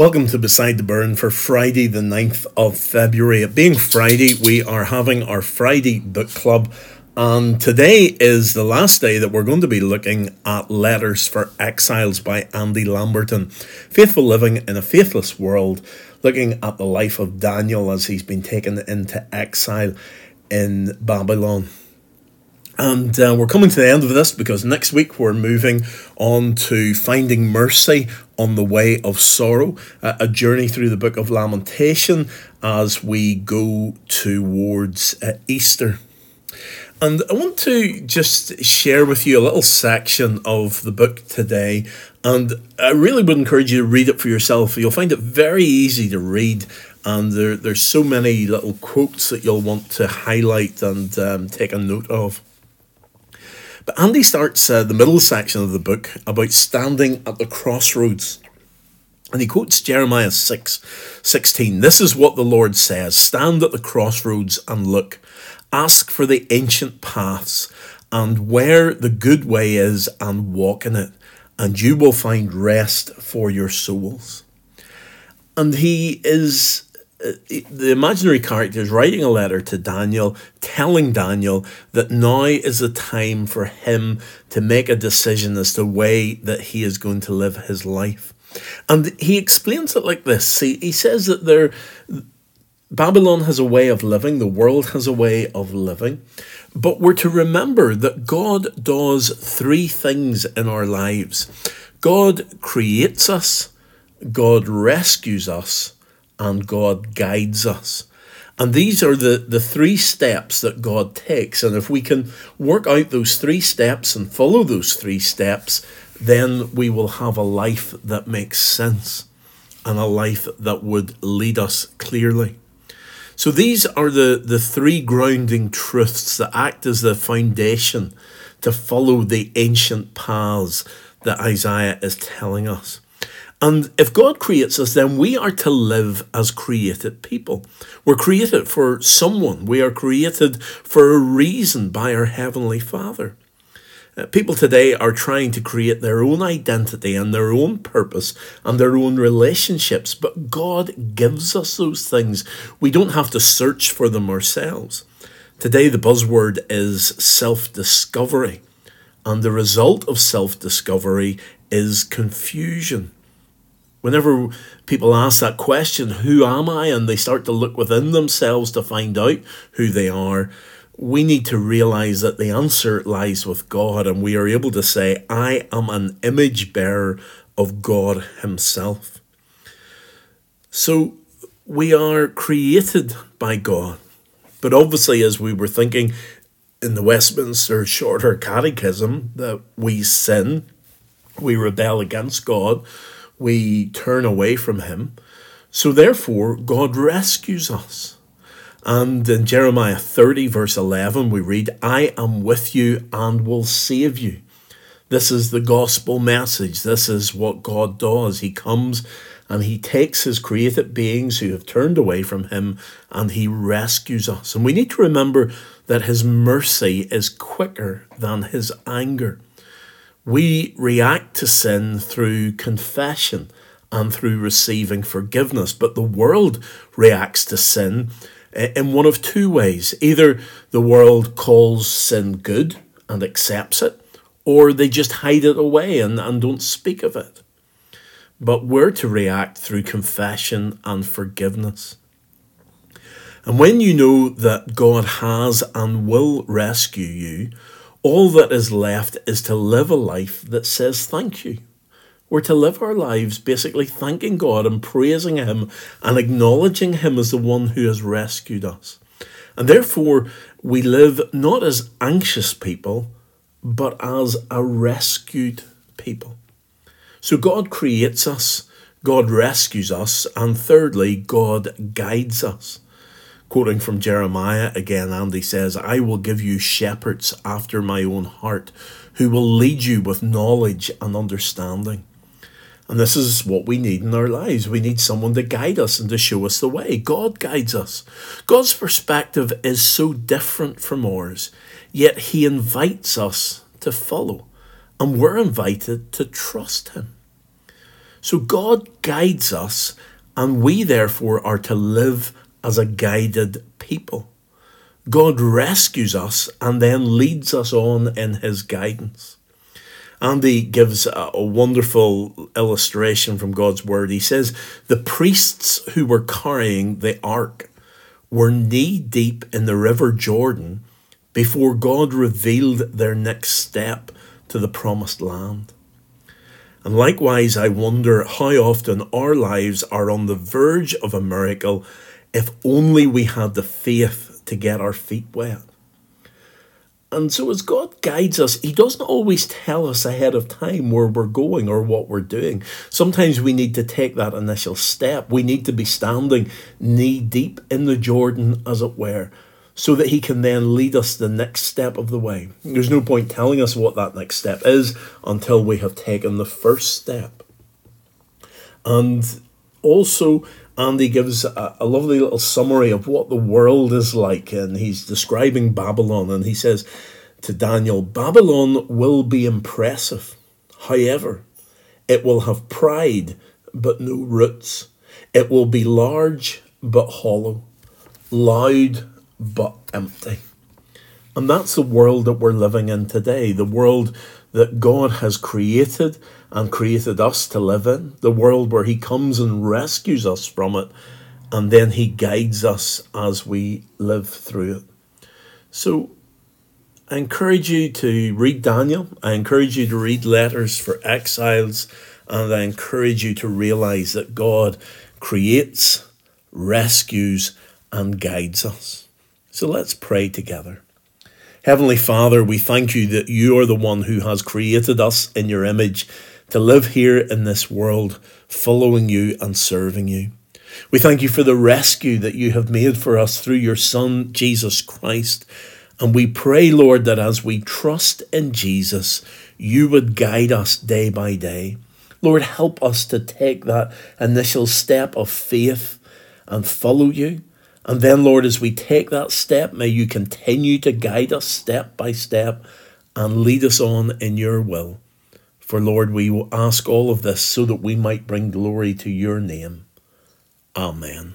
Welcome to Beside the Burn for Friday, the 9th of February. It being Friday, we are having our Friday book club, and today is the last day that we're going to be looking at Letters for Exiles by Andy Lamberton. Faithful Living in a Faithless World, looking at the life of Daniel as he's been taken into exile in Babylon. And uh, we're coming to the end of this because next week we're moving on to Finding Mercy on the Way of Sorrow, uh, a journey through the book of Lamentation as we go towards uh, Easter. And I want to just share with you a little section of the book today. And I really would encourage you to read it for yourself. You'll find it very easy to read. And there, there's so many little quotes that you'll want to highlight and um, take a note of. But Andy starts uh, the middle section of the book about standing at the crossroads. And he quotes Jeremiah 6 16. This is what the Lord says Stand at the crossroads and look. Ask for the ancient paths, and where the good way is, and walk in it, and you will find rest for your souls. And he is Uh, the imaginary character is writing a letter to Daniel, telling Daniel that now is the time for him to make a decision as to the way that he is going to live his life. And he explains it like this. He, he says that there Babylon has a way of living, the world has a way of living. But we're to remember that God does three things in our lives God creates us, God rescues us, and God guides us. And these are the, the three steps that God takes. And if we can work out those three steps and follow those three steps, then we will have a life that makes sense and a life that would lead us clearly. So these are the, the three grounding truths that act as the foundation to follow the ancient paths that Isaiah is telling us. And if God creates us, then we are to live as created people. We're created for someone, we are created for a reason by our Heavenly Father. Uh, people today are trying to create their own identity and their own purpose and their own relationships, but God gives us those things. We don't have to search for them ourselves. Today, the buzzword is self discovery, and the result of self discovery is confusion. Whenever people ask that question, who am I? And they start to look within themselves to find out who they are, we need to realize that the answer lies with God, and we are able to say, I am an image bearer of God Himself. So we are created by God. But obviously, as we were thinking in the Westminster Shorter Catechism, that we sin, we rebel against God we turn away from Him. So therefore, God rescues us. And in Jeremiah 30, verse 11, we read, I am with you and will save you. This is the gospel message. This is what God does. He comes and He takes His created beings who have turned away from Him and He rescues us. And we need to remember that His mercy is quicker than His anger. We react to sin through confession and through receiving forgiveness, but the world reacts to sin in one of two ways. Either the world calls sin good and accepts it, or they just hide it away and, and don't speak of it. But we're to react through confession and forgiveness. And when you know that God has and will rescue you, all that is left is to live a life that says thank you. We're to live our lives basically thanking God and praising Him and acknowledging Him as the one who has rescued us. And therefore, we live not as anxious people, but as a rescued people. So God creates us, God rescues us, and thirdly, God guides us. Quoting from Jeremiah again, Andy says, I will give you shepherds after my own heart, who will lead you with knowledge and understanding. And this is what we need in our lives. We need someone to guide us and to show us the way. God guides us. God's perspective is so different from ours, yet He invites us to follow, and we're invited to trust Him. So God guides us, and we therefore are to live as a guided people. God rescues us and then leads us on in his guidance. Andy gives a, a, wonderful illustration from God's word. He says, The priests who were carrying the ark were knee deep in the river Jordan before God revealed their next step to the promised land. And likewise, I wonder how often our lives are on the verge of a miracle if only we had the faith to get our feet wet. And so, as God guides us, He doesn't always tell us ahead of time where we're going or what we're doing. Sometimes we need to take that initial step. We need to be standing knee deep in the Jordan, as it were, so that He can then lead us the next step of the way. There's no point telling us what that next step is until we have taken the first step. And also, Andy gives a, a, lovely little summary of what the world is like, and he's describing Babylon, and he says to Daniel, Babylon will be impressive. However, it will have pride, but no roots. It will be large, but hollow, loud, but empty. And that's the world that we're living in today, the world that God has created and created us to live in, the world where He comes and rescues us from it, and then He guides us as we live through it. So I encourage you to read Daniel, I encourage you to read Letters for Exiles, and I encourage you to realize that God creates, rescues, and guides us. So let's pray together. Heavenly Father, we thank you that you are the one who has created us in your image to live here in this world, following you and serving you. We thank you for the rescue that you have made for us through your Son, Jesus Christ. And we pray, Lord, that as we trust in Jesus, you would guide us day by day. Lord, help us to take that initial step of faith and follow you. And then, Lord, as we take that step, may you continue to guide us step by step and lead us on in your will. For, Lord, we will ask all of this so that we might bring glory to your name. Amen.